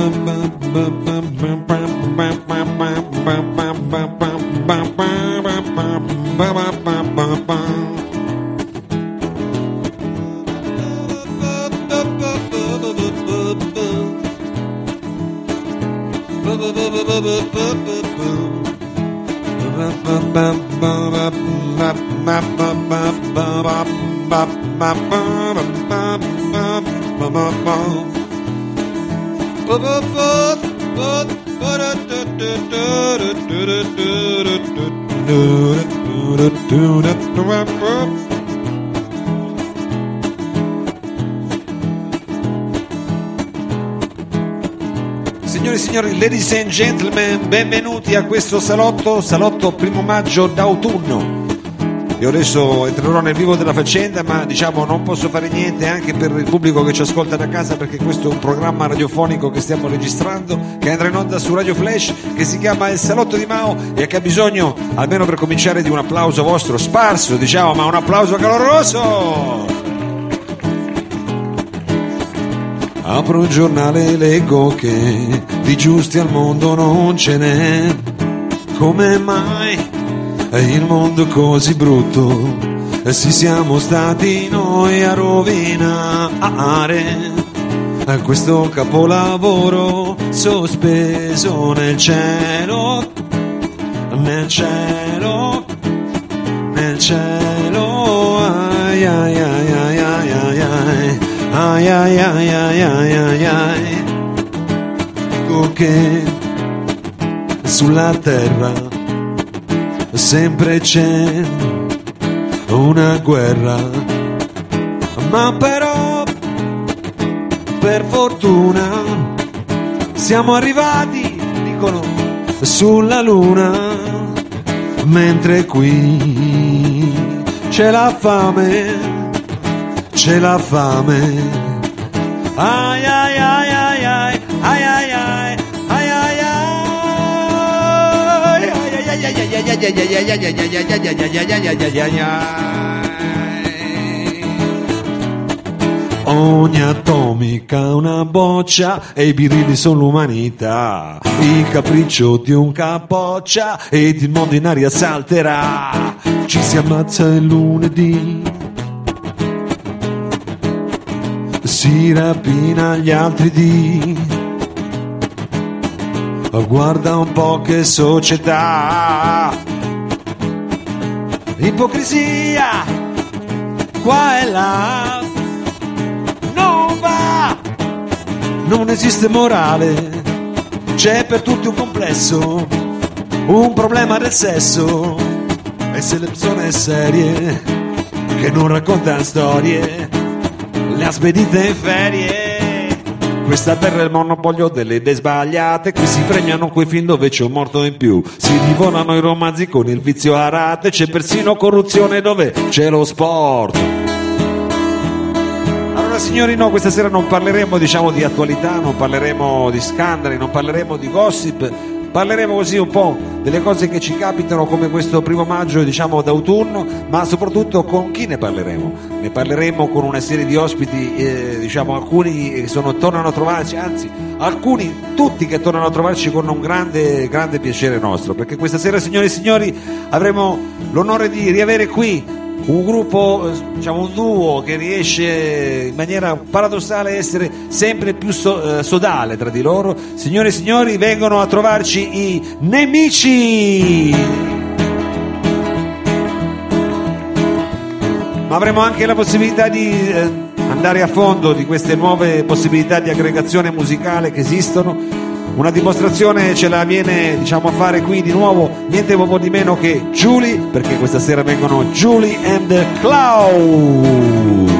bum benvenuti a questo salotto, salotto primo maggio d'autunno. Io adesso entrerò nel vivo della faccenda, ma diciamo non posso fare niente anche per il pubblico che ci ascolta da casa perché questo è un programma radiofonico che stiamo registrando, che andrà in onda su Radio Flash, che si chiama Il Salotto di Mao e che ha bisogno, almeno per cominciare, di un applauso vostro sparso, diciamo, ma un applauso caloroso! Apro il giornale e leggo che di giusti al mondo non ce n'è. Come mai è il mondo così brutto? E sì siamo stati noi a rovinare questo capolavoro sospeso nel cielo, nel cielo, nel cielo. Ai ai ai ai ai ai ai ai ai ai ai ai ai ai dico che sulla terra sempre c'è una guerra. Ma però per fortuna siamo arrivati dicono sulla luna. Mentre qui c'è la fame c'è la fame. Ai ai ai ai ai ai ai Ogni atomica una boccia e i birilli sono l'umanità. Il capriccio di un capoccia ed il mondo in aria salterà. Ci si ammazza il lunedì si rapina gli altri di guarda un po' che società. Ipocrisia qua e là non va. Non esiste morale. C'è per tutti un complesso un problema del sesso. E se le persone serie che non raccontano storie le ha spedite in ferie. Questa terra è il monopolio delle idee sbagliate, qui si premiano quei film dove c'è un morto in più, si divorano i romanzi con il vizio a rate, c'è persino corruzione dove c'è lo sport. Signori no, questa sera non parleremo diciamo di attualità, non parleremo di scandali, non parleremo di gossip, parleremo così un po' delle cose che ci capitano come questo primo maggio diciamo d'autunno ma soprattutto con chi ne parleremo? Ne parleremo con una serie di ospiti eh, diciamo alcuni che sono, tornano a trovarci anzi alcuni tutti che tornano a trovarci con un grande grande piacere nostro perché questa sera signore e signori avremo l'onore di riavere qui un gruppo, diciamo un duo che riesce in maniera paradossale a essere sempre più so, eh, sodale tra di loro. Signore e signori, vengono a trovarci i nemici. Ma avremo anche la possibilità di eh, andare a fondo di queste nuove possibilità di aggregazione musicale che esistono una dimostrazione ce la viene diciamo a fare qui di nuovo. Niente po' di meno che Julie perché questa sera vengono Julie and Cloud.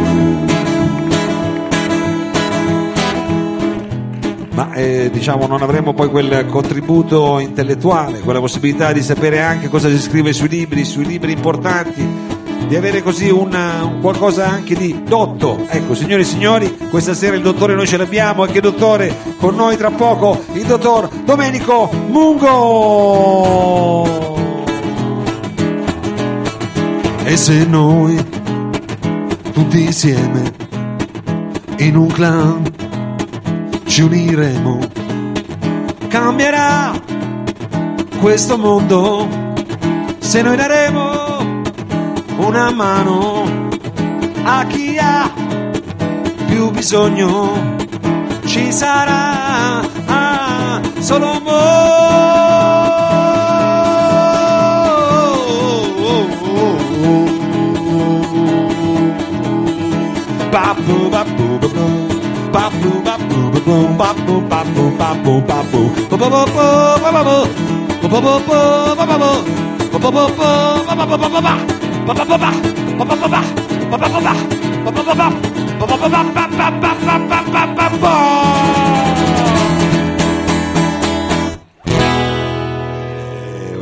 Ma eh, diciamo non avremo poi quel contributo intellettuale quella possibilità di sapere anche cosa si scrive sui libri sui libri importanti di avere così una, un qualcosa anche di dotto. Ecco, signori e signori, questa sera il dottore noi ce l'abbiamo e che dottore con noi tra poco il dottor Domenico Mungo. E se noi tutti insieme in un clan ci uniremo. Cambierà questo mondo se noi daremo una mano a chi ha più bisogno. Ci sarà ah, solo amore.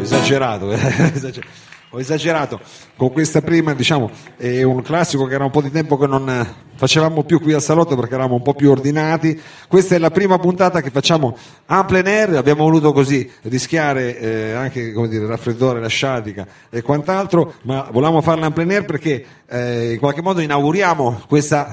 Esagerato, eh, esager- ho esagerato con questa prima, diciamo, è un classico che era un po' di tempo che non eh, facevamo più qui al salotto perché eravamo un po' più ordinati. Questa è la prima puntata che facciamo en plein air, abbiamo voluto così rischiare eh, anche come dire, il raffreddore, la sciatica e quant'altro, ma volevamo farla en plein air perché eh, in qualche modo inauguriamo questa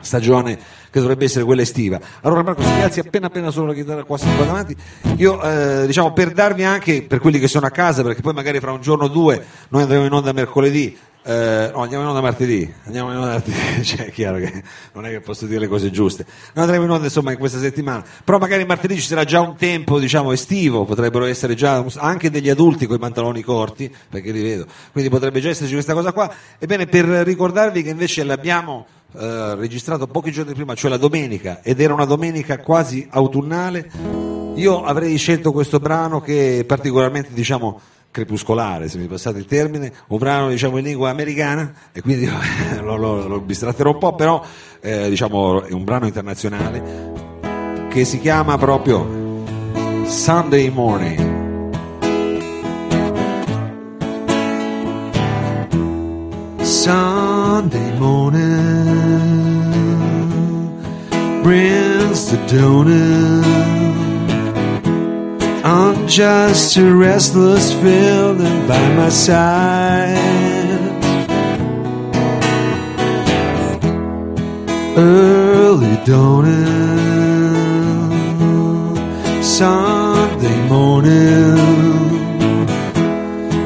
stagione che dovrebbe essere quella estiva. Allora Marco, se ti alzi appena appena solo la chitarra qua qua davanti, io eh, diciamo per darvi anche per quelli che sono a casa, perché poi magari fra un giorno o due noi andremo in onda mercoledì. eh, no, andiamo in onda martedì, andiamo in onda martedì, cioè è chiaro che non è che posso dire le cose giuste. Noi andremo in onda insomma in questa settimana, però magari martedì ci sarà già un tempo diciamo estivo, potrebbero essere già anche degli adulti con i pantaloni corti, perché li vedo, quindi potrebbe già esserci questa cosa qua. Ebbene, per ricordarvi che invece l'abbiamo eh, registrato pochi giorni prima, cioè la domenica, ed era una domenica quasi autunnale, io avrei scelto questo brano che è particolarmente, diciamo, crepuscolare, se mi passate il termine, un brano diciamo in lingua americana e quindi lo, lo, lo bistratterò un po', però eh, diciamo è un brano internazionale che si chiama proprio Sunday Morning. Sunday morning brings the donut. I'm just a restless feeling by my side. Early dawning, Sunday morning.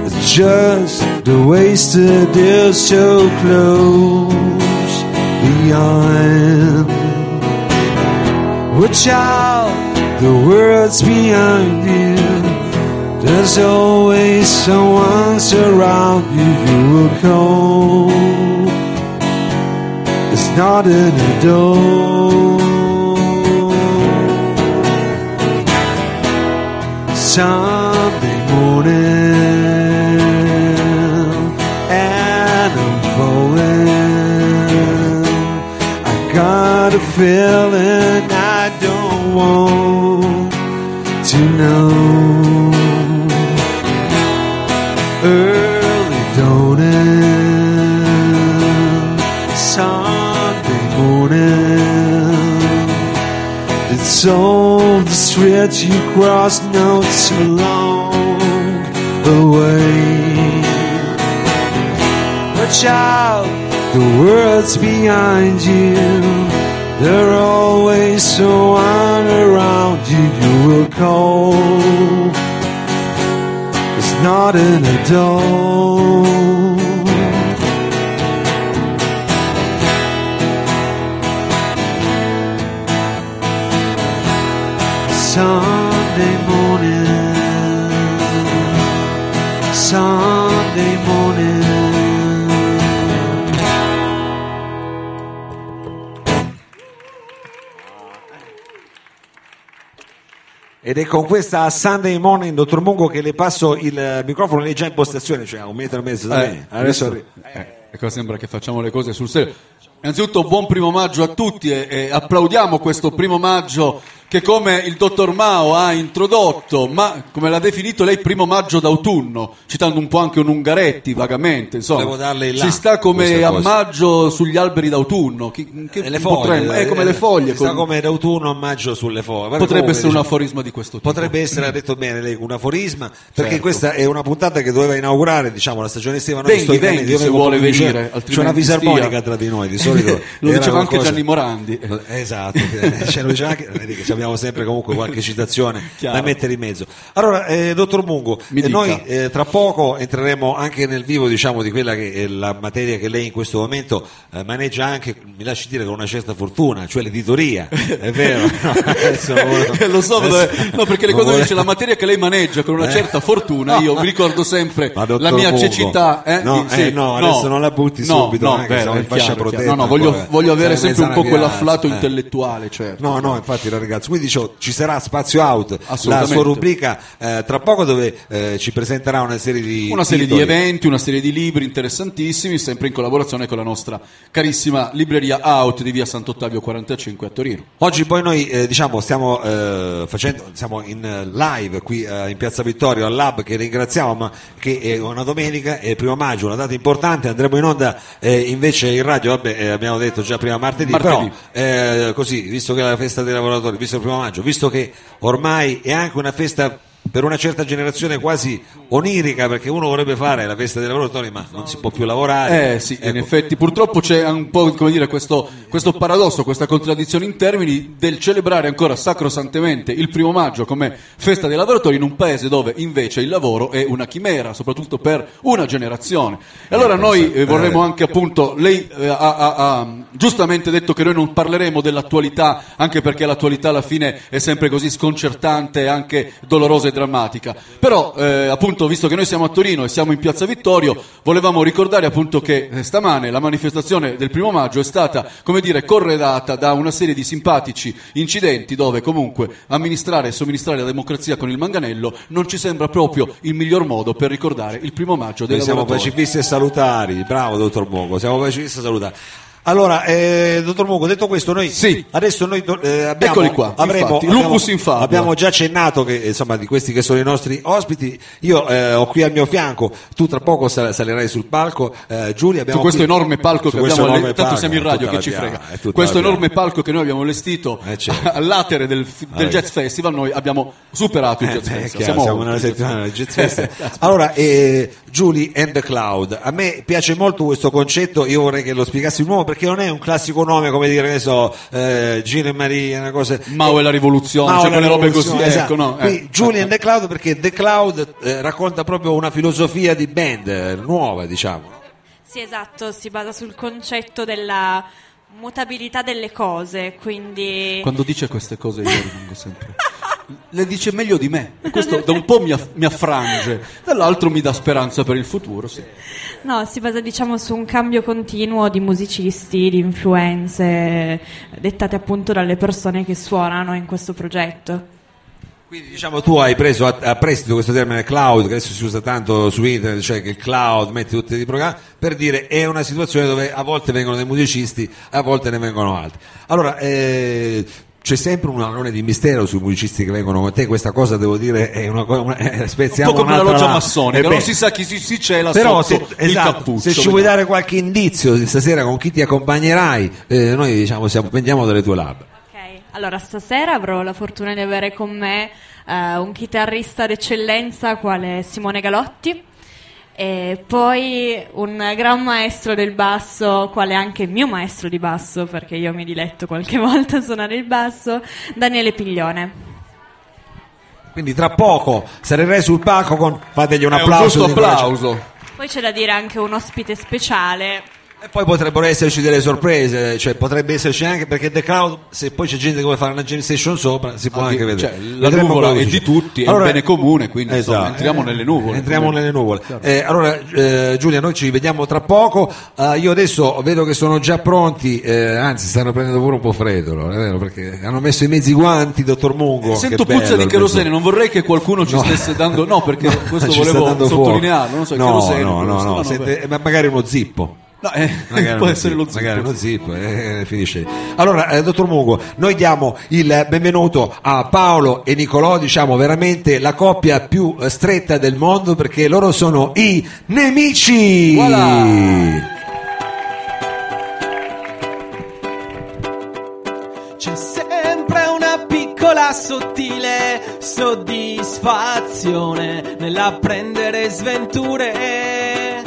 It's just a wasted deal so close behind. Watch out, the world's behind you. There's always someone around you you will call. It's not an adult. Sunday morning, and I'm falling. I got a feeling want to know. Early dawning, Sunday morning. It's all the streets you cross not so long away. Watch out, the world's behind you. There are always someone around you you will call. It's not an adult. Sunday Ed è con questa Sunday Morning, dottor Mungo, che le passo il microfono, lei è già in postazione, cioè a un metro e mezzo da me. Adesso arri- Eh, qua sembra che facciamo le cose sul serio. Innanzitutto buon primo maggio a tutti e, e applaudiamo questo primo maggio che come il dottor Mao ha introdotto, ma come l'ha definito lei, primo maggio d'autunno, citando un po' anche un Ungaretti vagamente, insomma, si sta come a cose. maggio sugli alberi d'autunno, chi- che E le foglie, eh, come le foglie, si sta con- come d'autunno a maggio sulle foglie. Vabbè, potrebbe comunque, essere un diciamo, aforisma di questo tipo. Potrebbe essere, ha detto bene lei, un aforisma, perché Certo. questa è una puntata che doveva inaugurare diciamo, la stagione estiva. Noi Venghi, venghi, se vuole venire, C'è una fisarmonica stia. tra di noi, di solito. Lo era diceva anche qualcosa- Gianni Morandi. Esatto, eh, ce lo diceva anche, che abbiamo sempre comunque qualche citazione da mettere in mezzo. Allora, eh, dottor Mungo, eh, noi eh, tra poco entreremo anche nel vivo diciamo, di quella che è la materia che lei in questo momento eh, maneggia anche, mi lasci dire, con una certa fortuna, cioè l'editoria, è vero? No, adesso Eh, lo so, adesso- no, perché non quando volevo- dice la materia che lei maneggia con una Eh. certa fortuna, io mi ricordo sempre Ma la mia Mungo, cecità. Eh, no, sì, eh, no, adesso non la butti subito, no, vero, in fascia protetta No, no, voglio, voglio avere sempre un po' quell'afflato eh. intellettuale, certo. No, no, infatti ragazzi, quindi ci sarà Spazio Out, la sua rubrica eh, tra poco dove eh, ci presenterà una serie di Una serie di titoli. eventi, una serie di libri interessantissimi, sempre in collaborazione con la nostra carissima libreria Out di via Sant'Ottavio 45 a Torino. Oggi poi noi eh, diciamo stiamo eh, facendo siamo in live qui eh, in Piazza Vittorio al Lab che ringraziamo ma che è una domenica è primo maggio, una data importante, andremo in onda eh, invece in radio, vabbè abbiamo detto già prima martedì, Martedì. però così, visto che è la festa dei lavoratori, visto primo maggio, visto che ormai è anche una festa per una certa generazione quasi onirica perché uno vorrebbe fare la festa dei lavoratori ma non si può più lavorare. Eh sì, in Ecco. effetti purtroppo c'è un po' come dire, questo, questo paradosso, questa contraddizione in termini del celebrare ancora sacrosantemente il primo maggio come festa dei lavoratori in un paese dove invece il lavoro è una chimera, soprattutto per una generazione. E allora noi eh, vorremmo anche appunto, lei eh, ha, ha- ha giustamente detto che noi non parleremo dell'attualità, anche perché l'attualità alla fine è sempre così sconcertante e anche dolorosa e drammatica. Però eh, appunto, visto che noi siamo a Torino e siamo in Piazza Vittorio, volevamo ricordare appunto che eh, stamane la manifestazione del primo maggio è stata, come dire, corredata da una serie di simpatici incidenti dove comunque amministrare e somministrare la democrazia con il manganello non ci sembra proprio il miglior modo per ricordare il primo maggio dei Noi siamo pacifisti e salutari, bravo dottor Mongo, siamo pacifisti e salutari. Allora, eh, dottor Mongo, detto questo, noi Sì. adesso noi eh, abbiamo, Eccoli qua, avremo, infatti, abbiamo, lupus in abbiamo già accennato che insomma di questi che sono i nostri ospiti, io eh, ho qui al mio fianco, tu tra poco sal- salirai sul palco, eh, Giulia abbiamo su questo qui- enorme palco che abbiamo enorme alle- tanto siamo in radio che ci frega questo enorme palco che noi abbiamo allestito Eh, certo. all'atere del, del Jazz Festival noi abbiamo superato il Eh, Jazz Festival siamo il Jazz settimana del. Jazz Festival. Allora, eh, Julie and the Cloud, a me piace molto questo concetto, io vorrei che lo spiegassi di nuovo perché non è un classico nome come dire, che ne so, eh, Gino e Maria, una cosa... Mao e la rivoluzione, Mao cioè quelle robe così, rivoluzione, esatto. ecco, no, eh. Julie and the Cloud perché The Cloud eh, racconta proprio una filosofia di band eh, nuova, diciamo. Sì, esatto, si basa sul concetto della mutabilità delle cose, quindi Quando dice queste cose io rimango sempre. Le dice meglio di me, e questo da un po' mi, aff- mi affrange, dall'altro mi dà speranza per il futuro. Sì. no, si basa diciamo su un cambio continuo di musicisti, di influenze dettate appunto dalle persone che suonano in questo progetto. Quindi diciamo tu hai preso a, a prestito questo termine cloud, che adesso si usa tanto su internet, cioè che il cloud mette tutti i programmi, per dire è una situazione dove a volte vengono dei musicisti, a volte ne vengono altri. Allora, eh, c'è sempre un alone di mistero sui musicisti che vengono con te, questa cosa devo dire è una cosa, eh, Un spezziamo po' come la loggia là. massonica, Eh non beh, si sa chi si, si cela però sotto se, il esatto, cappuccio. se ci vuoi dare qualche indizio di stasera con chi ti accompagnerai, eh, noi diciamo siamo, vendiamo dalle tue lab. Ok, allora stasera avrò la fortuna di avere con me eh, un chitarrista d'eccellenza quale Simone Galotti e poi un gran maestro del basso quale anche mio maestro di basso perché io mi diletto qualche volta a suonare il basso, Daniele Piglione. Quindi tra poco sarerai sul palco con fategli un un applauso. incoraggiamento. applauso. Poi c'è da dire anche un ospite speciale E poi potrebbero esserci delle sorprese, cioè potrebbe esserci anche perché The Cloud, se poi c'è gente che vuole fare una jam station sopra, si può Ah, anche di- vedere. cioè, la Vedremo nuvola è di tutti, è un bene comune, quindi, insomma, esatto. entriamo nelle nuvole. Entriamo Come- nelle nuvole. Certo. Eh, allora, eh, Giulia, noi ci vediamo tra poco. Eh, io adesso vedo che sono già pronti, eh, anzi, stanno prendendo pure un po' freddo, no? è vero? Perché hanno messo i mezzi guanti, dottor Mungo. Sento che puzza di kerosene, non vorrei che qualcuno ci No. stesse dando. No, perché questo volevo sottolinearlo. Non so, no, kerosene. no, no, no, no, ma magari uno zippo. No, eh, può essere lo zip, zip. magari uno zip, eh, finisce. Allora, eh, dottor Mugo, noi diamo il benvenuto a Paolo e Nicolò, diciamo veramente la coppia più eh, stretta del mondo perché loro sono i nemici. Voilà. C'è sempre una piccola sottile soddisfazione nell'apprendere sventure.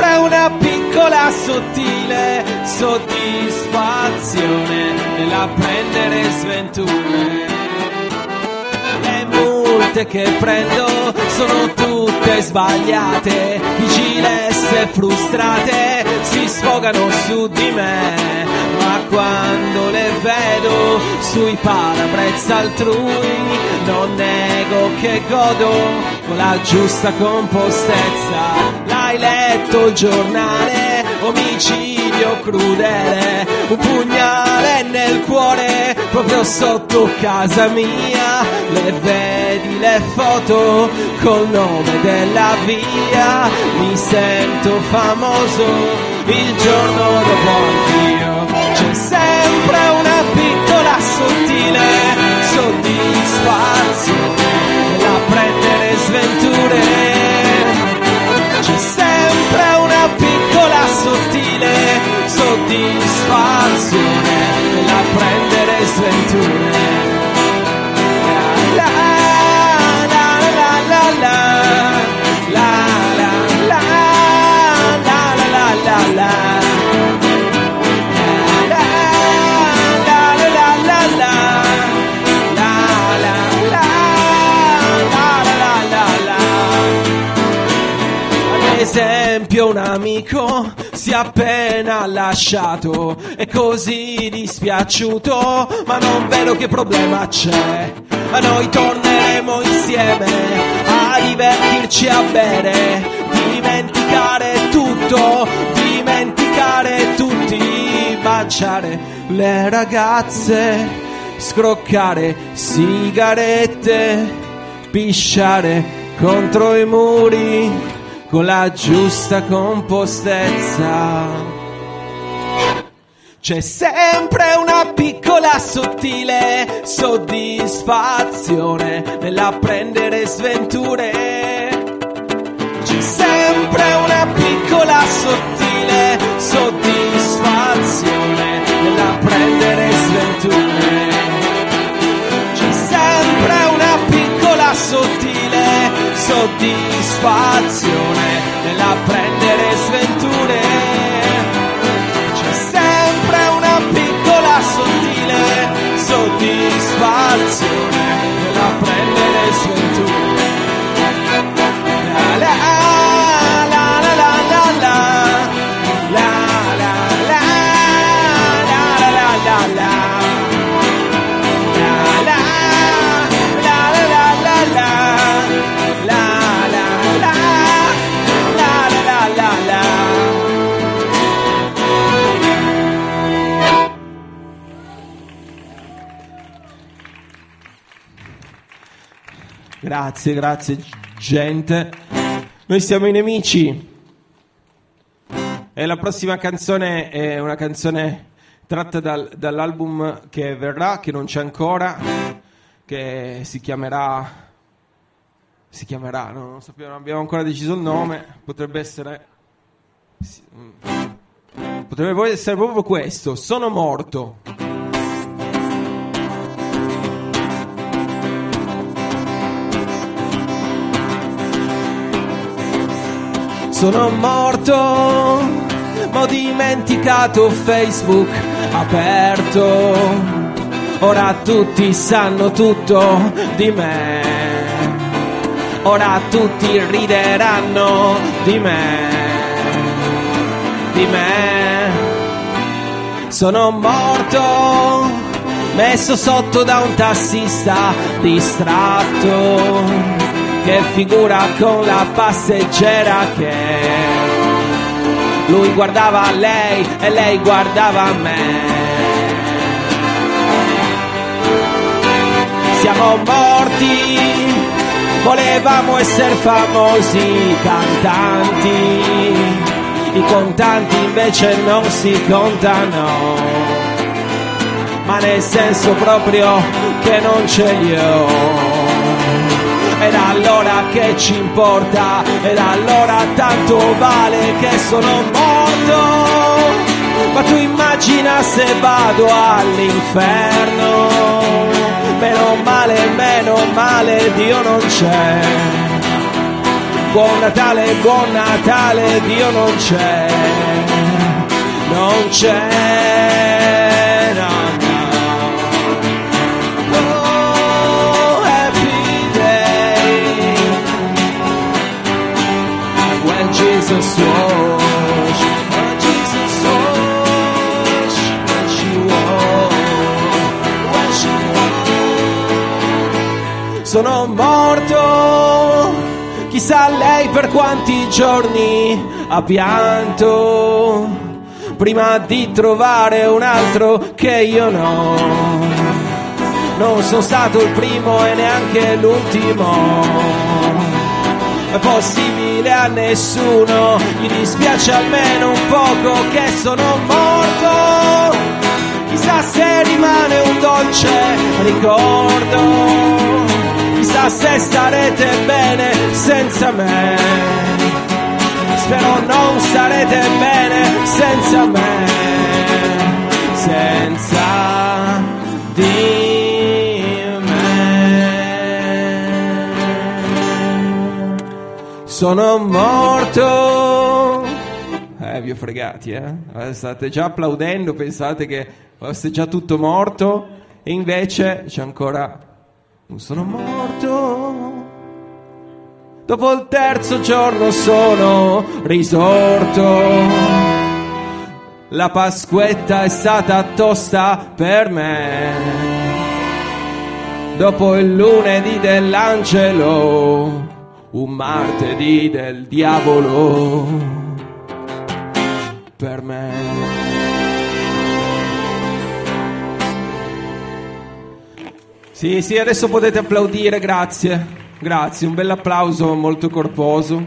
C'è sempre una piccola sottile soddisfazione nell'apprendere sventure. Le multe che prendo sono tutte sbagliate, vigilesse frustrate si sfogano su di me, ma quando le vedo sui parabrezza altrui non nego che godo con la giusta compostezza. L'hai letto il giornale, omicidio crudele, un pugnale nel cuore proprio sotto casa mia, le vedi le foto col nome della via, mi sento famoso il giorno dopo anch'io, c'è sempre una piccola sottile soddisfazione nell'apprendere sventure. C'è piccola sottile soddisfazione nell'apprendere sventure. Amico si è appena lasciato è così dispiaciuto ma non vedo che problema c'è. Ma noi torneremo insieme a divertirci a bere dimenticare tutto dimenticare tutti baciare le ragazze scroccare sigarette pisciare contro i muri con la giusta compostezza. C'è sempre una piccola sottile soddisfazione nell'apprendere sventure. C'è sempre una piccola sottile soddisfazione soddisfazione nell'apprendere sventure. C'è sempre una piccola sottile soddisfazione Grazie, grazie gente. Noi siamo i nemici. E la prossima canzone è una canzone tratta dal- dall'album che verrà, che non c'è ancora, che si chiamerà... Si chiamerà, no, non sappiamo, non abbiamo ancora deciso il nome, potrebbe essere... mm. Potrebbe essere proprio questo, Sono morto. Sono morto, ma ho dimenticato Facebook aperto. Ora tutti sanno tutto di me. Ora tutti rideranno di me. Di me. Sono morto, messo sotto da un tassista distratto che figura con la passeggera che lui guardava lei e lei guardava me. Siamo morti, volevamo essere famosi cantanti i contanti invece non si contano, ma nel senso proprio che non ce li ho. Ed allora che ci importa, ed allora tanto vale che sono morto. Ma tu immagina se vado all'inferno, meno male, meno male, Dio non c'è. Buon Natale, buon Natale, Dio non c'è, non c'è, Was. Sono morto, chissà lei per quanti giorni ha pianto, prima di trovare un altro che io no. Non sono stato il primo e neanche l'ultimo. È possibile a nessuno, gli dispiace almeno un poco che sono morto. Chissà se rimane un dolce ricordo. Chissà se starete bene senza me. Spero non starete bene senza me. Senza di Sono morto. Eh, vi ho fregati, eh? Eh, State già applaudendo, pensate che fosse già tutto morto e invece c'è ancora... Non sono morto. Dopo il terzo giorno sono risorto. La Pasquetta è stata tosta per me. Dopo il lunedì dell'angelo, un martedì del diavolo per me. Sì, sì, adesso potete applaudire, grazie. Grazie, un bel applauso molto corposo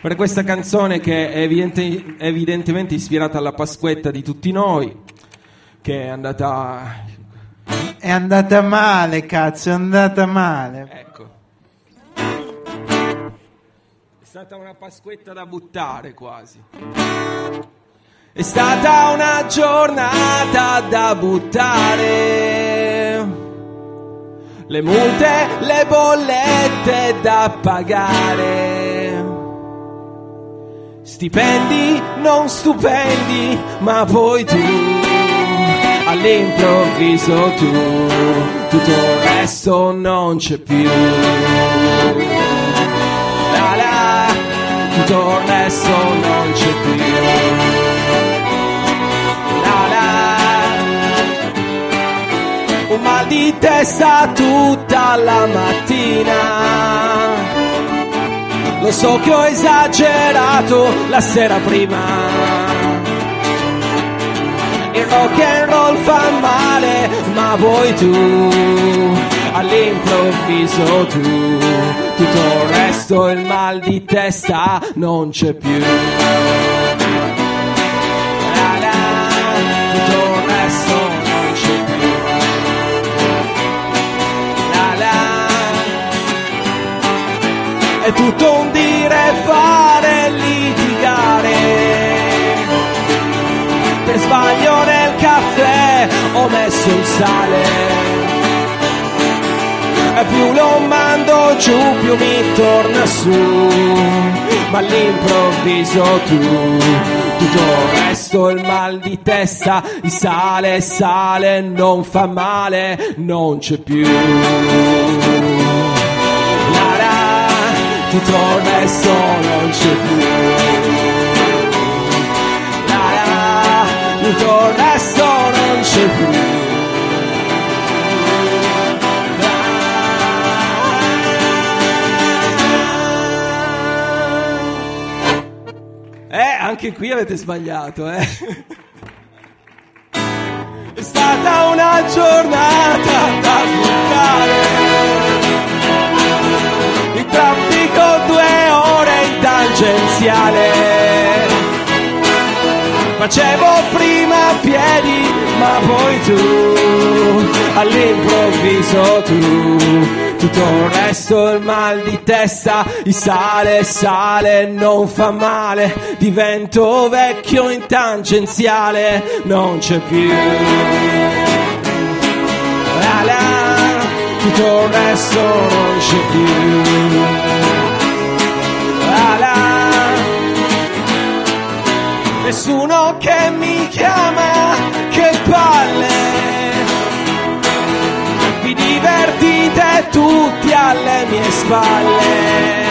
per questa canzone che è evidente- evidentemente ispirata alla Pasquetta di tutti noi, che è andata... È andata male, cazzo, è andata male. Ecco. Stata una Pasquetta da buttare quasi. È stata una giornata da buttare. Le multe, le bollette da pagare. Stipendi, non stupendi, ma poi tu, all'improvviso tu, tutto il resto non c'è più. Tutto il resto non c'è più. La la, un mal di testa tutta la mattina. Lo so che ho esagerato la sera prima. Il rock and roll fa male, ma poi tu, all'improvviso tu, tutto il resto, il mal di testa non c'è più. La la, tutto il resto non c'è più. La la, è tutto un dire, fare, litigare. Per sbaglio nel caffè ho messo il sale. Più lo mando giù, più mi torna su. Ma all'improvviso tu, tutto il resto, il mal di testa, il sale, sale, non fa male, non c'è più. La tutto il resto non c'è più. La, tutto il resto non c'è più. Anche qui avete sbagliato, eh. È stata una giornata da buttare. Il traffico due ore in tangenziale. facevo prima a piedi, ma poi tu, all'improvviso tu. Tutto il resto il mal di testa, il sale, sale, non fa male, divento vecchio in tangenziale, non c'è più. La tutto il resto non c'è più. La, nessuno che mi chiama, che palle. Tutti alle mie spalle.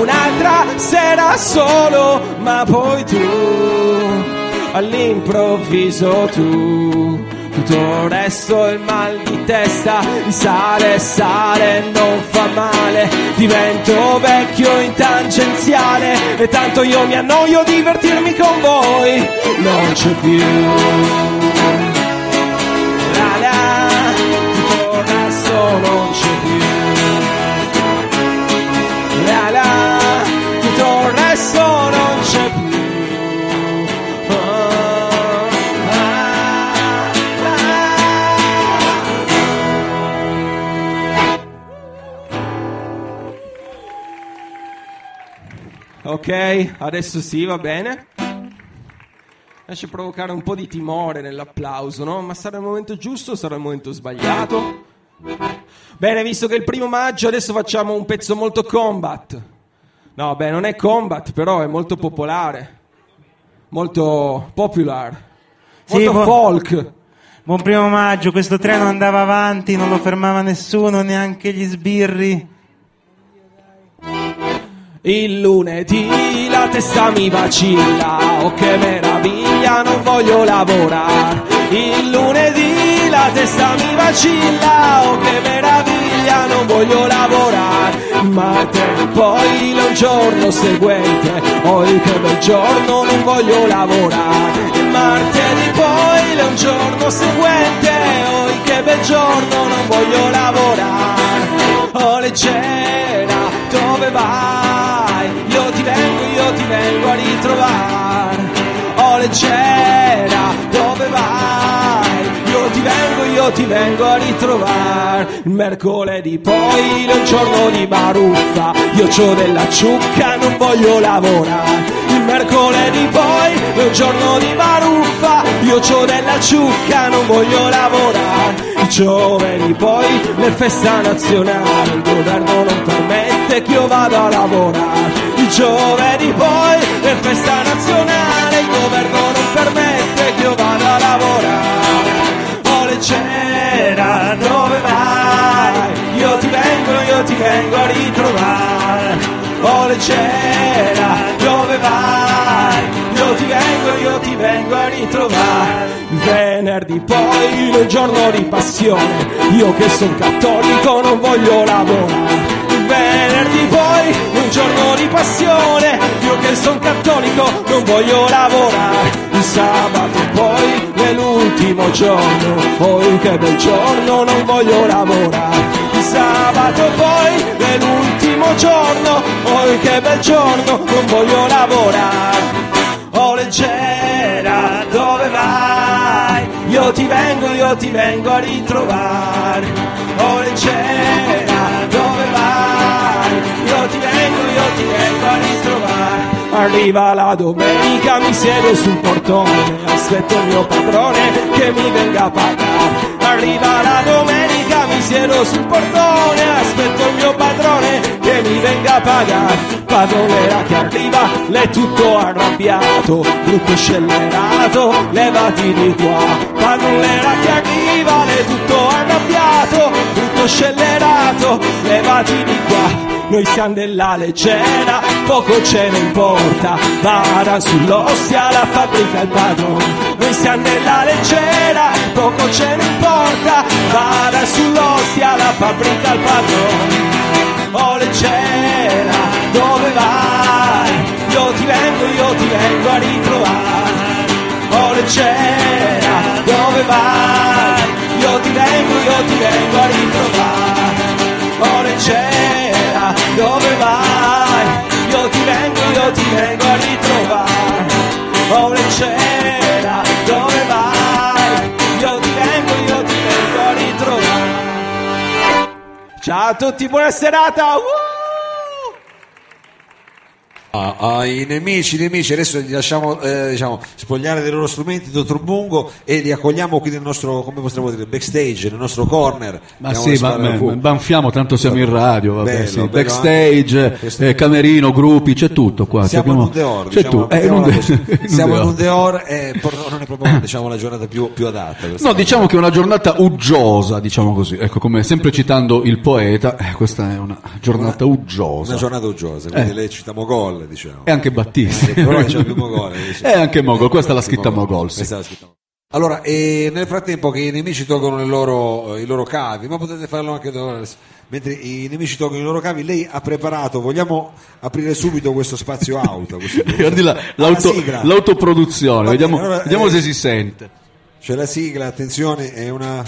Un'altra sera solo, ma poi tu, all'improvviso tu. Tutto il resto il mal di testa, il sale, sale, non fa male. Divento vecchio in tangenziale e tanto io mi annoio divertirmi con voi. Non c'è più. Ok, adesso sì, va bene. Lascia provocare un po' di timore nell'applauso, no? Ma sarà il momento giusto o sarà il momento sbagliato? Bene, visto che è il primo maggio, adesso facciamo un pezzo molto combat. No, beh, non è combat, però è molto popolare. Molto popular. Sì, Molto po- folk. Buon primo maggio, questo treno andava avanti, non lo fermava nessuno, neanche gli sbirri. Il lunedì la testa mi vacilla, oh che meraviglia, non voglio lavorare. Il lunedì la testa mi vacilla, oh che meraviglia, non voglio lavorare. Martedì poi il giorno seguente, oh che bel giorno, non voglio lavorare. Martedì poi il giorno seguente, oh che bel giorno, non voglio lavorare. Oh leggera, dove vai? Ti vengo a ritrovare. Oh leggera, dove vai? Io ti vengo, io ti vengo a ritrovare. Il mercoledì poi è un giorno di baruffa. Io c'ho della ciucca, non voglio lavorare. Il mercoledì poi è un giorno di baruffa. Io c'ho della ciucca, non voglio lavorare. Giovedì poi le festa nazionale. Il governo non permette che io vada a lavorare. Il giovedì poi le festa nazionale. Il governo non permette che io vada a lavorare. Oh leggera, dove vai? Io ti vengo, io ti vengo a ritrovare. Oh leggera, dove vai? Vengo a ritrovare. Venerdì poi il giorno di passione. Io che sono cattolico non voglio lavorare. Venerdì poi un giorno di passione. Io che sono cattolico non voglio lavorare. Il sabato poi è l'ultimo giorno. Poi che bel giorno non voglio lavorare. Il sabato poi è l'ultimo giorno. Poi che bel giorno non voglio lavorare. Leggera, dove vai? Io ti vengo, io ti vengo a ritrovare. Oh leggera, dove vai? Io ti vengo, io ti vengo a ritrovare. Arriva la domenica, mi siedo sul portone, aspetto il mio padrone che mi venga a pagare. Arriva la domenica, mi siedo sul portone, aspetto il mio padrone che mi venga a pagare. Padronera che arriva, l'è tutto arrabbiato, brutto scellerato, levati di qua. Padronera che arriva, l'è tutto arrabbiato, brutto scellerato, levati di qua. Noi siamo della leggera, poco ce ne importa, vada sull'ostia la fabbrica il padrone. Noi siamo della leggera, poco ce ne importa, vada sull'ostia la fabbrica il padrone. Oh leggera, dove vai? Io ti vengo, io ti vengo a ritrovare. Oh leggera, dove vai? Io ti vengo, io ti vengo a ritrovare. Oh leggera, dove vai? Io ti vengo, io ti vengo a ritrovare. Oh leggera, dove vai? Io ti vengo, io ti vengo a ritrovare. Ciao a tutti, buona serata! Uh! Ah, ai nemici, nemici, adesso li lasciamo eh, diciamo, spogliare dei loro strumenti, dottor Bungo, e li accogliamo qui nel nostro, come possiamo dire, backstage, nel nostro corner. Ma Andiamo sì, ma, ma- banfiamo, tanto siamo in radio, vabbè, Bello, sì. bello backstage, eh, camerino, gruppi, c'è tutto qua. Siamo in Abbiamo- un Deor, c'è diciamo, tu- eh, in in siamo in Deor. un Deor e por- non è proprio diciamo, la giornata più, più adatta. No, diciamo che è una giornata uggiosa, diciamo così. Ecco, come sempre citando il poeta, eh, questa è una giornata uggiosa. Una giornata uggiosa, quindi Eh. lei cita Mogol, diciamo. E anche Battisti. Però diciamo più Mogol. E anche Mogol, questa l'ha Sì, scritta Mogol, sì. L'ha scritta Mogol. Allora, e nel frattempo che i nemici tolgono loro- i loro cavi, ma potete farlo anche da- mentre i nemici tolgono i loro cavi, lei ha preparato, vogliamo aprire subito questo spazio auto. questo- Guardi la- Ah, l'auto- la sigla. l'autoproduzione, Va vediamo, allora, vediamo eh, se si sente. C'è la sigla, attenzione, è una...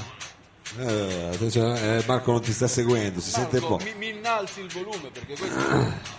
eh, attenzione, eh, Marco non ti sta seguendo, si sente un po'. mi, innalzi il volume perché questo.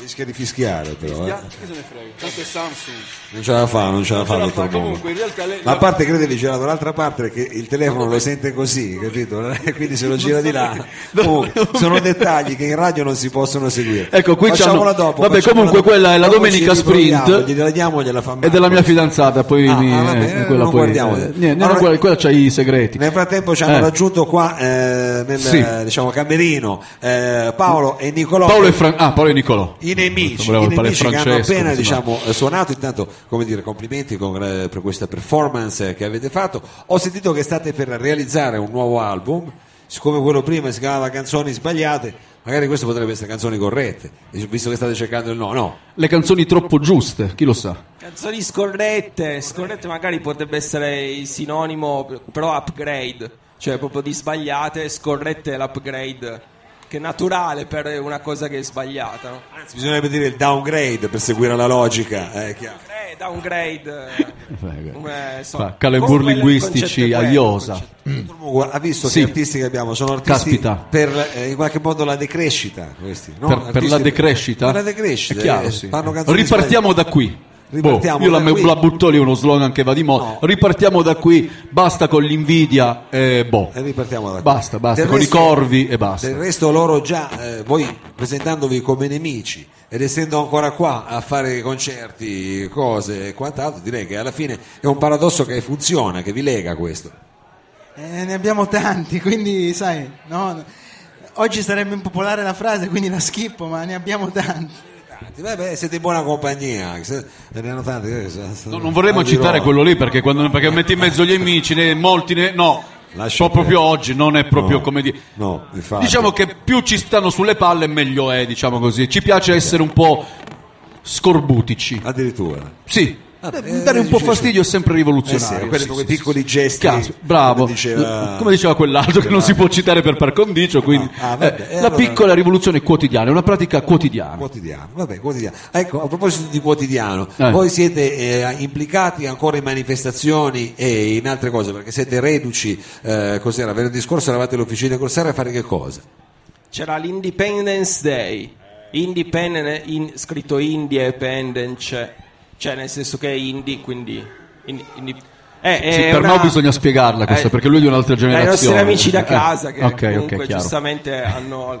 Rischia di fischiare però. eh. Che se ne frega? Tanto è Samsung. Non ce la fa, non ce la fa, ce la dottor fa, Bongo. comunque, in realtà lei- Ma a parte credevi c'era dall'altra parte che il telefono lo sente così, capito? Quindi se lo gira di là. Comunque, sono dettagli che in radio non si possono seguire. Ecco, qui Facciamola c'hanno- dopo. vabbè, comunque dopo. quella è la Dopo domenica sprint. Gliela diamo, gliela fa È della mia fidanzata, poi Ah, mi, ah, vabbè, eh, eh, quella non poi. guardiamo. eh, niente, Allora- quella, quella c'ha i segreti. Nel frattempo ci hanno Eh. raggiunto qua eh, nel Sì. eh, diciamo, camerino eh, Paolo e Nicolò. Paolo e, Fran- ah, Paolo e Nicolò. I nemici, i nemici che hanno appena diciamo, eh, suonato, intanto come dire, complimenti con, eh, per questa performance eh, che avete fatto. Ho sentito che state per realizzare un nuovo album, siccome quello prima si chiamava Canzoni sbagliate, magari questo potrebbe essere canzoni corrette, visto che state cercando il no, no. Le canzoni troppo giuste, chi lo sa? Canzoni scorrette, scorrette magari potrebbe essere il sinonimo, però upgrade, cioè proprio di sbagliate, scorrette l'upgrade, che è naturale per una cosa che è sbagliata. No? Anzi, bisognerebbe dire il downgrade per seguire la logica. Eh, chiaro. Eh, downgrade, eh, come, Fa calembur comunque linguistici a iosa. Mugo, ha visto Sì. che artisti che abbiamo sono artisti Caspita. per eh, in qualche modo la decrescita questi, no? per, per la decrescita? per la decrescita È chiaro, eh, sì. Ripartiamo da qui. Ripartiamo Boh, io la, qui. la butto lì uno slogan che va di moda. No. Ripartiamo da qui, basta con l'invidia e boh. E ripartiamo da qui. Basta, basta, Del con resto- i corvi e basta. Del resto loro già, eh, voi presentandovi come nemici ed essendo ancora qua a fare concerti, cose e quant'altro, direi che alla fine è un paradosso che funziona, che vi lega questo. Eh, ne abbiamo tanti, quindi sai, no? oggi sarebbe impopolare la frase, quindi la schippo, ma ne abbiamo tanti. Vabbè, siete in buona compagnia, tanti. eh, No, non vorremmo citare quello lì perché quando perché metti in mezzo gli amici, ne, molti ne, no. Lascia proprio oggi, non è proprio No, come dire. no. Diciamo che più ci stanno sulle palle, meglio è, diciamo così. Ci piace essere un po' scorbutici. Addirittura. Sì. Vabbè, Dare un po' eh, fastidio è sempre Eh rivoluzionario. sì, quelli, sì, quei sì, piccoli gesti. Cazzo, bravo, Come diceva, come diceva quell'altro che non si può citare per par condicio, quindi Ah, vabbè, eh, e la allora- piccola rivoluzione quotidiana, è una pratica quotidiana. Quotidiano, vabbè, quotidiano. Ecco, a proposito di quotidiano, Eh. voi siete eh, implicati ancora in manifestazioni e in altre cose, perché siete reduci, eh, cos'era, venerdì scorso eravate alle officine Corsara a fare che cosa? C'era l'Independence Day, Independent, in- scritto Independence, cioè nel senso che è indie, quindi... indi- indi- eh, Sì, è per una- me bisogna spiegarla questa, eh, perché lui è di un'altra Ai nostri generazione. amici da Eh, casa che ok, ok, comunque chiaro. giustamente hanno...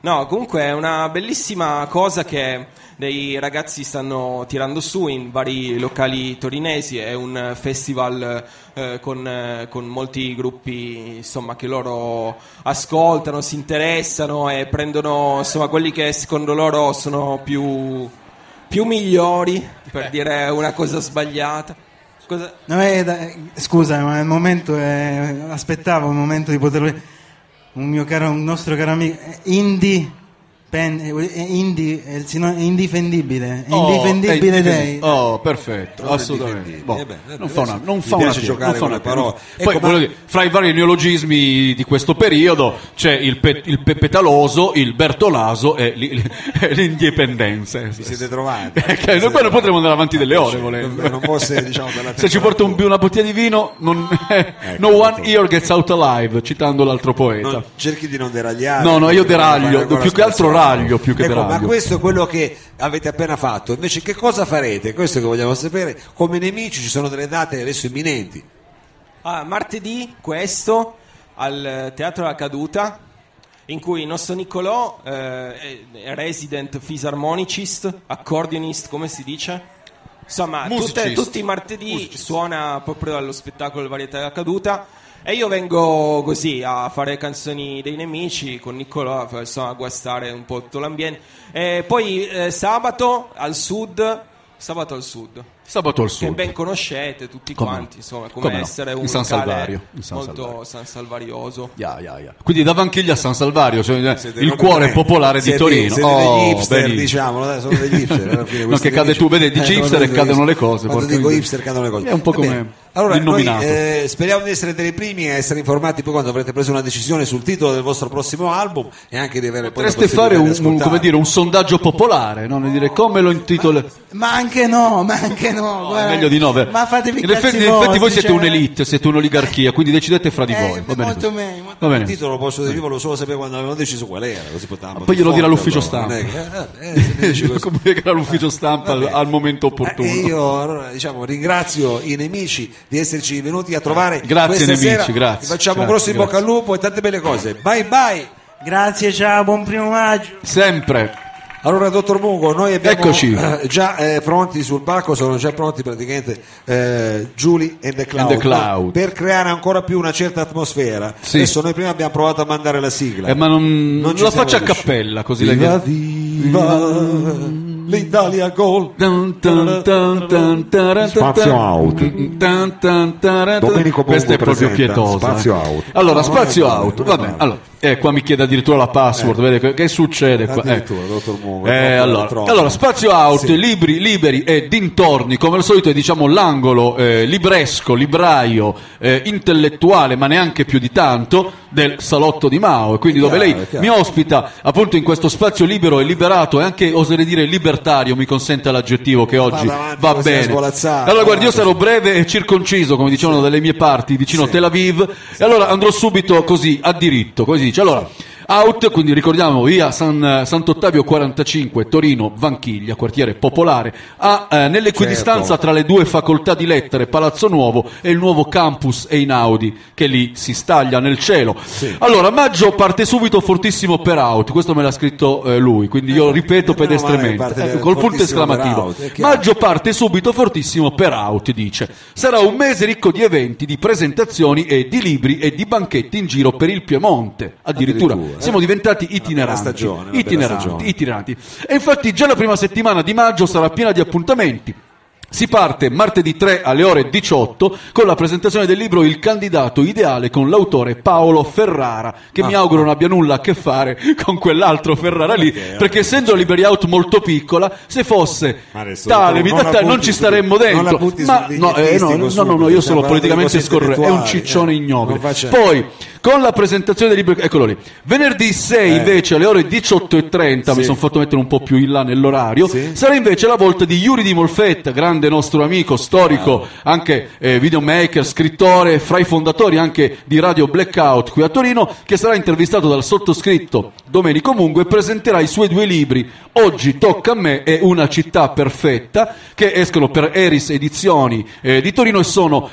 No, comunque è una bellissima cosa che dei ragazzi stanno tirando su in vari locali torinesi, è un festival eh, con, eh, con molti gruppi insomma, che loro ascoltano, si interessano e prendono insomma, quelli che secondo loro sono più, più migliori, per dire una cosa sbagliata. Cosa... No, eh, da- scusa, ma il momento è... aspettavo il momento di poter... Un mio caro, un nostro caro amico, eh, Indie... Pen, eh, è indie, è il sino- è indifendibile, è Oh, indifendibile è dei... Oh, perfetto, Non è assolutamente. Boh, Eh beh, non fa una, non fa una piega, giocare non fa parole. Poi, Ecco, ma- dire, fra i vari neologismi di questo periodo c'è il, pe- il pepetaloso, il bertolaso e li- li- l'indipendenza. Vi siete trovati? Eh, noi poi non potremo andare avanti delle ore volendo. Non fosse, diciamo, Se ci porta un- una bottiglia di vino, non- no one here gets out alive, citando l'altro poeta. Non- cerchi di non deragliare. No, no, io deraglio, più che altro spazio. Raglio, più che ecco, Ma deraglio. questo è quello che avete appena fatto. Invece, che cosa farete? Questo che vogliamo sapere. Come nemici ci sono delle date adesso imminenti. Ah, martedì questo al Teatro La Caduta in cui il nostro Niccolò eh, è resident fisarmonicist, accordionist, come si dice? Insomma, tutte- Musicist. tutti i martedì suona proprio allo spettacolo Varietà della Caduta e io vengo così a fare canzoni dei nemici con Niccolò, insomma, a guastare un po' tutto l'ambiente. E poi eh, sabato al sud, sabato al sud. Sabato al Che sud. ben conoscete tutti Come quanti, no? insomma, come, Come no? essere un In San Salvario, in San molto Salvario. San Salvarioso. Ya, ya, ya. Quindi da Vanchiglia a San Salvario, cioè, eh, Siete il cuore popolare di Siete- Torino. Siete Oh, degli hipster, benissimo. diciamo, dai, sono degli hipster. alla fine, No, che cade tu, vedi, dici Eh, hipster e cadono le cose, Quando dico hipster cadono le cose. È un po' come Allora, noi eh, speriamo di essere dei primi a essere informati poi quando avrete preso una decisione sul titolo del vostro prossimo album e anche di avere poi la Potreste fare un, un- dire, un sondaggio popolare, no? Dire come lo intitolo. Ma anche no, ma anche no. guarda. meglio di no. beh. Ma fatevi in i effetti, in effetti voi siete cioè- un'elite, siete un'oligarchia, quindi decidete fra di Eh, voi. Va bene molto meglio, molto Va Il bene. titolo lo posso dire, io volevo solo sapere quando avevano deciso qual era, così potevamo poi glielo dirà l'ufficio stampa. eh, eh, dire che era l'ufficio stampa al, momento opportuno. Eh, e io allora, diciamo, ringrazio i nemici di esserci venuti a trovare Grazie, nemici, sera. grazie, Vi facciamo un grosso in bocca al lupo e tante belle cose. Bye bye. Grazie, ciao, buon primo maggio. Sempre. Allora, dottor Mungo, noi abbiamo Eccoci. eh, già eh, pronti sul palco, sono già pronti praticamente eh, Julie and the Cloud, And the Cloud. per creare ancora più una certa atmosfera. Sì. Adesso noi prima abbiamo provato a mandare la sigla. Eh, ma non, Non la siamo faccia a riusciti. cappella, così Viva, viene. viva l'Italia Gol. Taran, Spazio out. Domenico Questa è proprio pietosa. Spazio eh. out. Allora, spazio out. non è Va bene. male. Allora, eh, qua mi chiede addirittura la password. Vede che, che succede qua? Addirittura, Eh. è Eh, allora, allora, spazio out, Sì. libri, liberi e dintorni, come al solito è diciamo l'angolo eh, libresco, libraio, eh, intellettuale, ma neanche più di tanto, del salotto di Mao. E quindi dove lei chiaro. mi ospita appunto in questo spazio libero e liberato e anche oserei dire libertario, mi consente l'aggettivo che oggi avanti va a bene. Allora guardi, io sarò breve e circonciso, come dicevano dalle mie parti, vicino a Sì. Tel Aviv, e allora andrò subito così, a diritto, così dice. Allora, out, quindi ricordiamo via San, Sant'Ottavio 45, Torino, Vanchiglia, quartiere popolare, a, eh, nell'equidistanza Certo. tra le due facoltà di lettere, Palazzo Nuovo e il nuovo campus Einaudi, che lì si staglia nel cielo. Allora, maggio parte subito fortissimo per out, questo me l'ha scritto eh, lui, quindi io ripeto eh, che pedestramente, parte ecco, col punto esclamativo. Maggio parte subito fortissimo per out, dice. Sarà un mese ricco di eventi, di presentazioni e di libri e di banchetti in giro per il Piemonte. Addirittura, Addirittura, eh. Siamo diventati itineranti. stagione, itineranti, itineranti. E infatti già la prima settimana di maggio sarà piena di appuntamenti. Si parte martedì 3 alle ore 18 con la presentazione del libro Il candidato ideale con l'autore Paolo Ferrara, che Ah, mi auguro non abbia nulla a che fare con quell'altro Ferrara lì, perché essendo la Libreria Out molto piccola, se fosse tale, non tale, non ci staremmo dentro. Ma no, eh, no, no, no, no, io sono stiamo parlando politicamente scorretto, è un ciccione eh, ignobile. Poi, con la presentazione del libro, eccolo lì, venerdì 6 invece alle ore 18.30, mi Sì. sono fatto mettere un po' più in là nell'orario, Sì. sarà invece la volta di Yuri Di Molfetta, grande nostro amico, storico, anche eh, videomaker, scrittore, fra i fondatori anche di Radio Blackout qui a Torino, che sarà intervistato dal sottoscritto Domenico Mungo e presenterà i suoi due libri, Oggi tocca a me e Una città perfetta, che escono per Eris Edizioni eh, di Torino e sono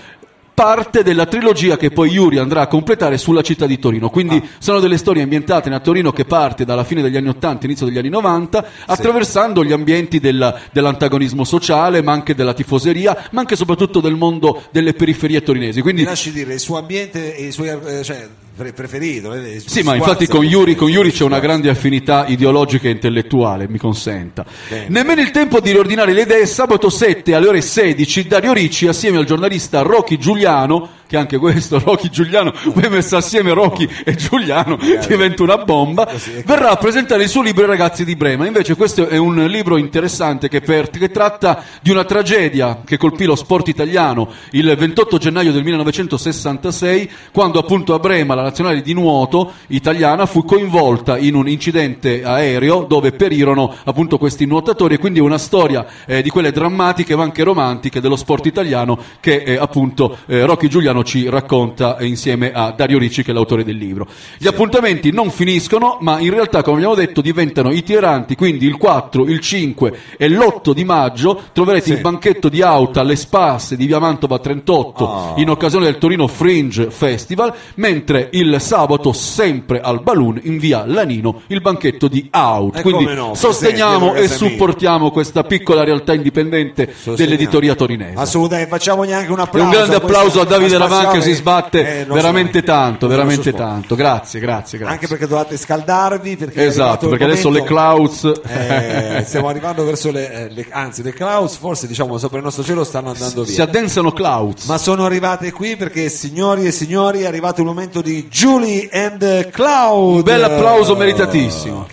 parte della trilogia che poi Yuri andrà a completare sulla città di Torino. Quindi Ah. sono delle storie ambientate a Torino che parte dalla fine degli anni 80, inizio degli anni 90, attraversando gli ambienti del- dell'antagonismo sociale, ma anche della tifoseria, ma anche e soprattutto del mondo delle periferie torinesi. Quindi Mi lasci dire il suo ambiente e i suoi eh, cioè, pre- preferito. eh, Sì, ma infatti con Yuri, con Yuri c'è una grande affinità ideologica e intellettuale, mi consenta. Bene. Nemmeno il tempo di riordinare le idee, sabato 7 alle ore 16, Dario Ricci assieme al giornalista Rocky Giuliano, che anche questo, Rocky Giuliano, poi messo assieme Rocky e Giuliano, diventa una bomba, verrà a presentare il suo libro I ragazzi di Brema. Invece questo è un libro interessante che, per- che tratta di una tragedia che colpì lo sport italiano il 28 gennaio del 1966, quando appunto a Brema la nazionale di nuoto italiana fu coinvolta in un incidente aereo dove perirono appunto questi nuotatori e quindi una storia eh, di quelle drammatiche ma anche romantiche dello sport italiano che eh, appunto eh, Rocky Giuliano ci racconta eh, insieme a Dario Ricci che è l'autore del libro. Gli appuntamenti non finiscono ma in realtà come abbiamo detto diventano itineranti, quindi il 4, il 5 e l'8 di maggio troverete il banchetto di auto alle spasse di Via Mantova 38 Ah. in occasione del Torino Fringe Festival, mentre il sabato sempre al Balloon in via Lanino il banchetto di Out. E Quindi no, sosteniamo e Casa Mia. supportiamo questa piccola realtà indipendente dell'editoria torinese. Assolutamente, facciamogli anche un E applauso. un grande applauso a Davide Ravan che si sbatte Eh, veramente so- tanto, veramente so tanto. Grazie, grazie, grazie. Anche perché dovete scaldarvi. Perché Esatto, perché adesso le clouds... Eh, stiamo arrivando verso le, eh, le- anzi le clouds forse diciamo sopra il nostro cielo stanno andando si via addensano clouds. ma sono arrivate qui perché signori e signori è arrivato il momento di Julie and Cloud Un bel applauso meritatissimo.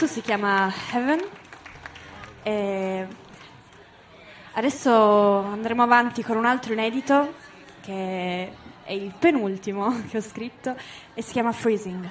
Pezzo si chiama Heaven e adesso andremo avanti con un altro inedito che è il penultimo che ho scritto e si chiama Freezing.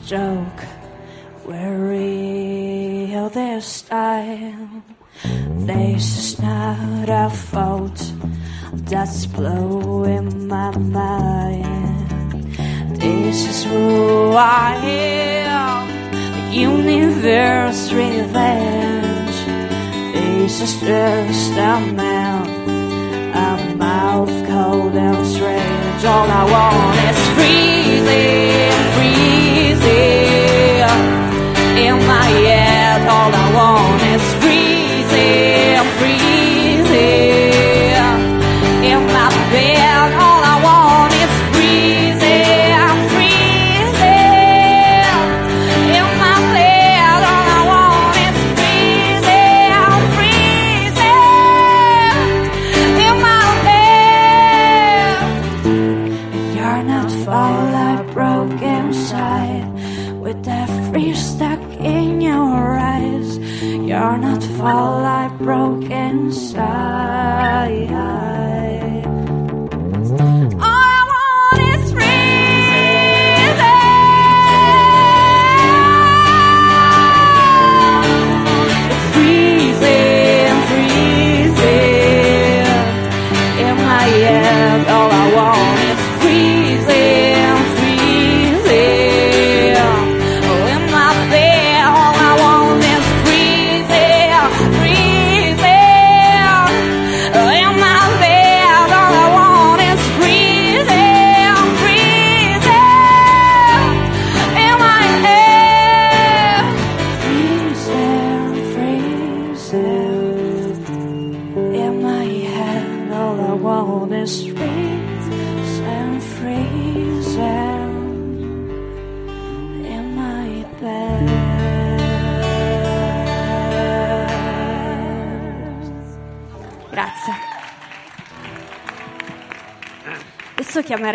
Joke. We're real this time. This is not a fault that's blowing my mind. This is who I am. The universe revenge. This is just a man. A mouth cold and strange. All I want is freezing, freezing. In my head, all I want is freezing, freezing.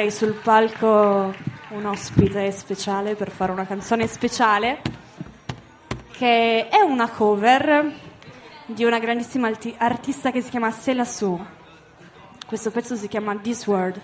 Chiamerei sul palco un ospite speciale per fare una canzone speciale che è una cover di una grandissima alti- artista che si chiama Sela Su. Questo pezzo si chiama This World.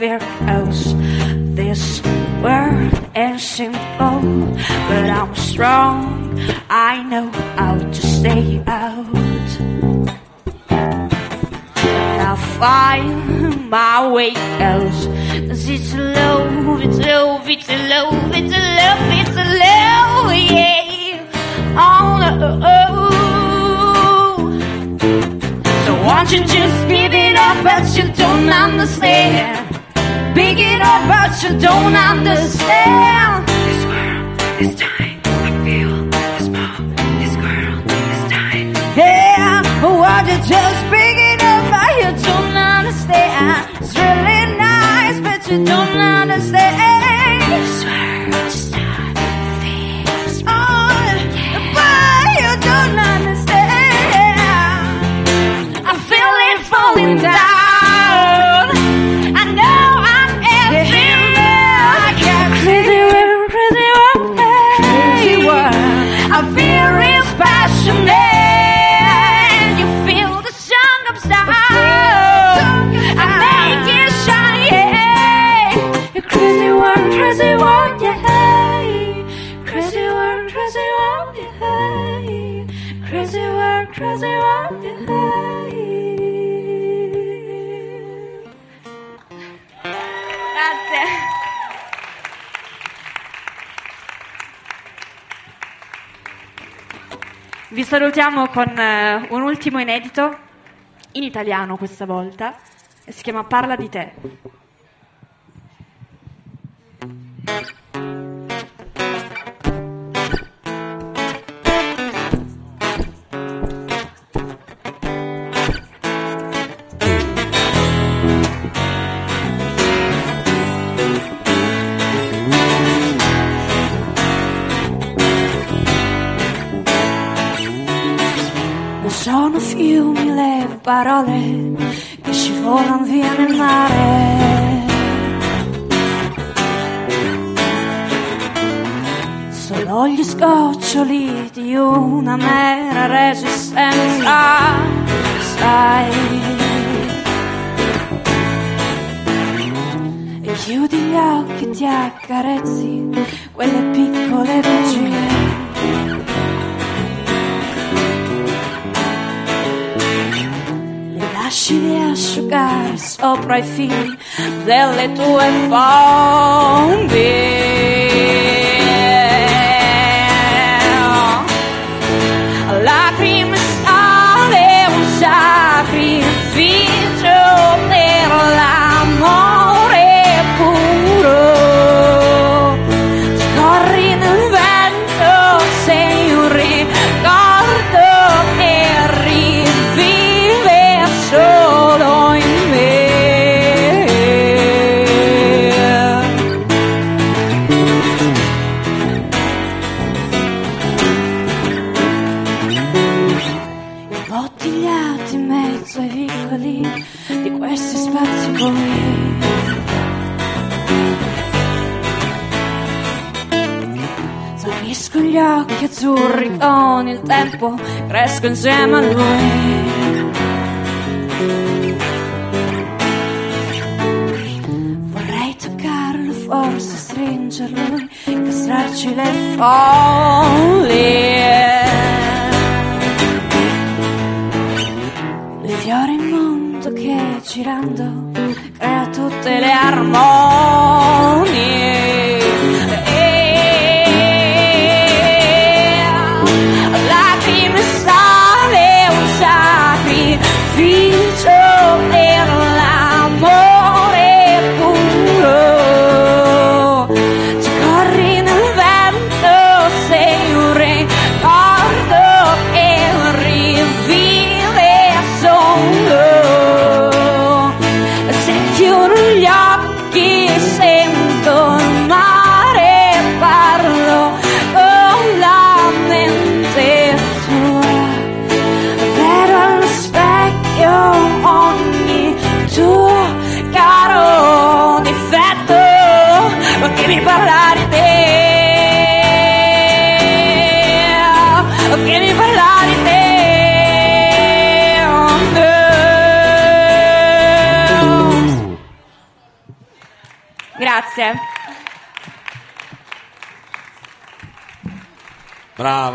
Fear close. This world ain't simple, but I'm strong. I know how to stay out. I find my way else. Cause it's love, it's love, it's love, it's a love, it's love, yeah. Oh, no. Can't you just give it up, but you don't understand? It up, but you don't understand. This world, this time, I feel this mouth, this girl, this time. Yeah, why you just pick it up, but you don't understand? It's really nice, but you don't understand. Salutiamo con eh, un ultimo inedito, in italiano questa volta, si chiama Parla di te. Parole che scivolano via nel mare. Solo gli scoccioli di una mera resistenza, sai. E chiudi gli occhi e ti accarezzi quelle piccole bugie. Le lasci di asciugare sopra i fili delle azzurri con il tempo, cresco insieme a lui. Vorrei toccarlo, forse stringerlo, castrarci le foglie. Le fiori in mondo che girando crea tutte le armonie.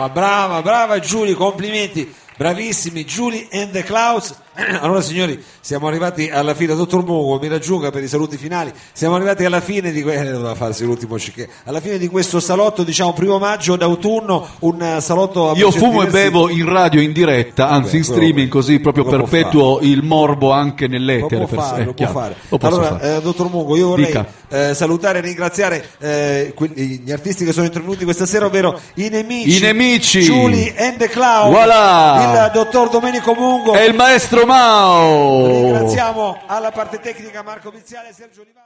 Brava, brava, brava Giulia, complimenti. Bravissimi, Julie and the Clouds. Allora signori, siamo arrivati alla fine, dottor Mugo, mi raggiunga per i saluti finali, siamo arrivati alla fine di, que- eh, alla fine di questo salotto, diciamo primo maggio d'autunno, un eh, salotto a Io fumo e versi- bevo in radio in diretta, anzi in quello- streaming, così proprio può perpetuo il morbo anche Lo nell'etere. può fare, è lo può fare. Lo allora, fare. eh, dottor Mungo, io vorrei eh, salutare e ringraziare eh, quelli- gli artisti che sono intervenuti questa sera, ovvero i nemici, I Nemici. Julie and the Clown, Voilà. il dottor Domenico Mungo. È il maestro Mao! Ringraziamo alla parte tecnica Marco Viziale e Sergio Olivato.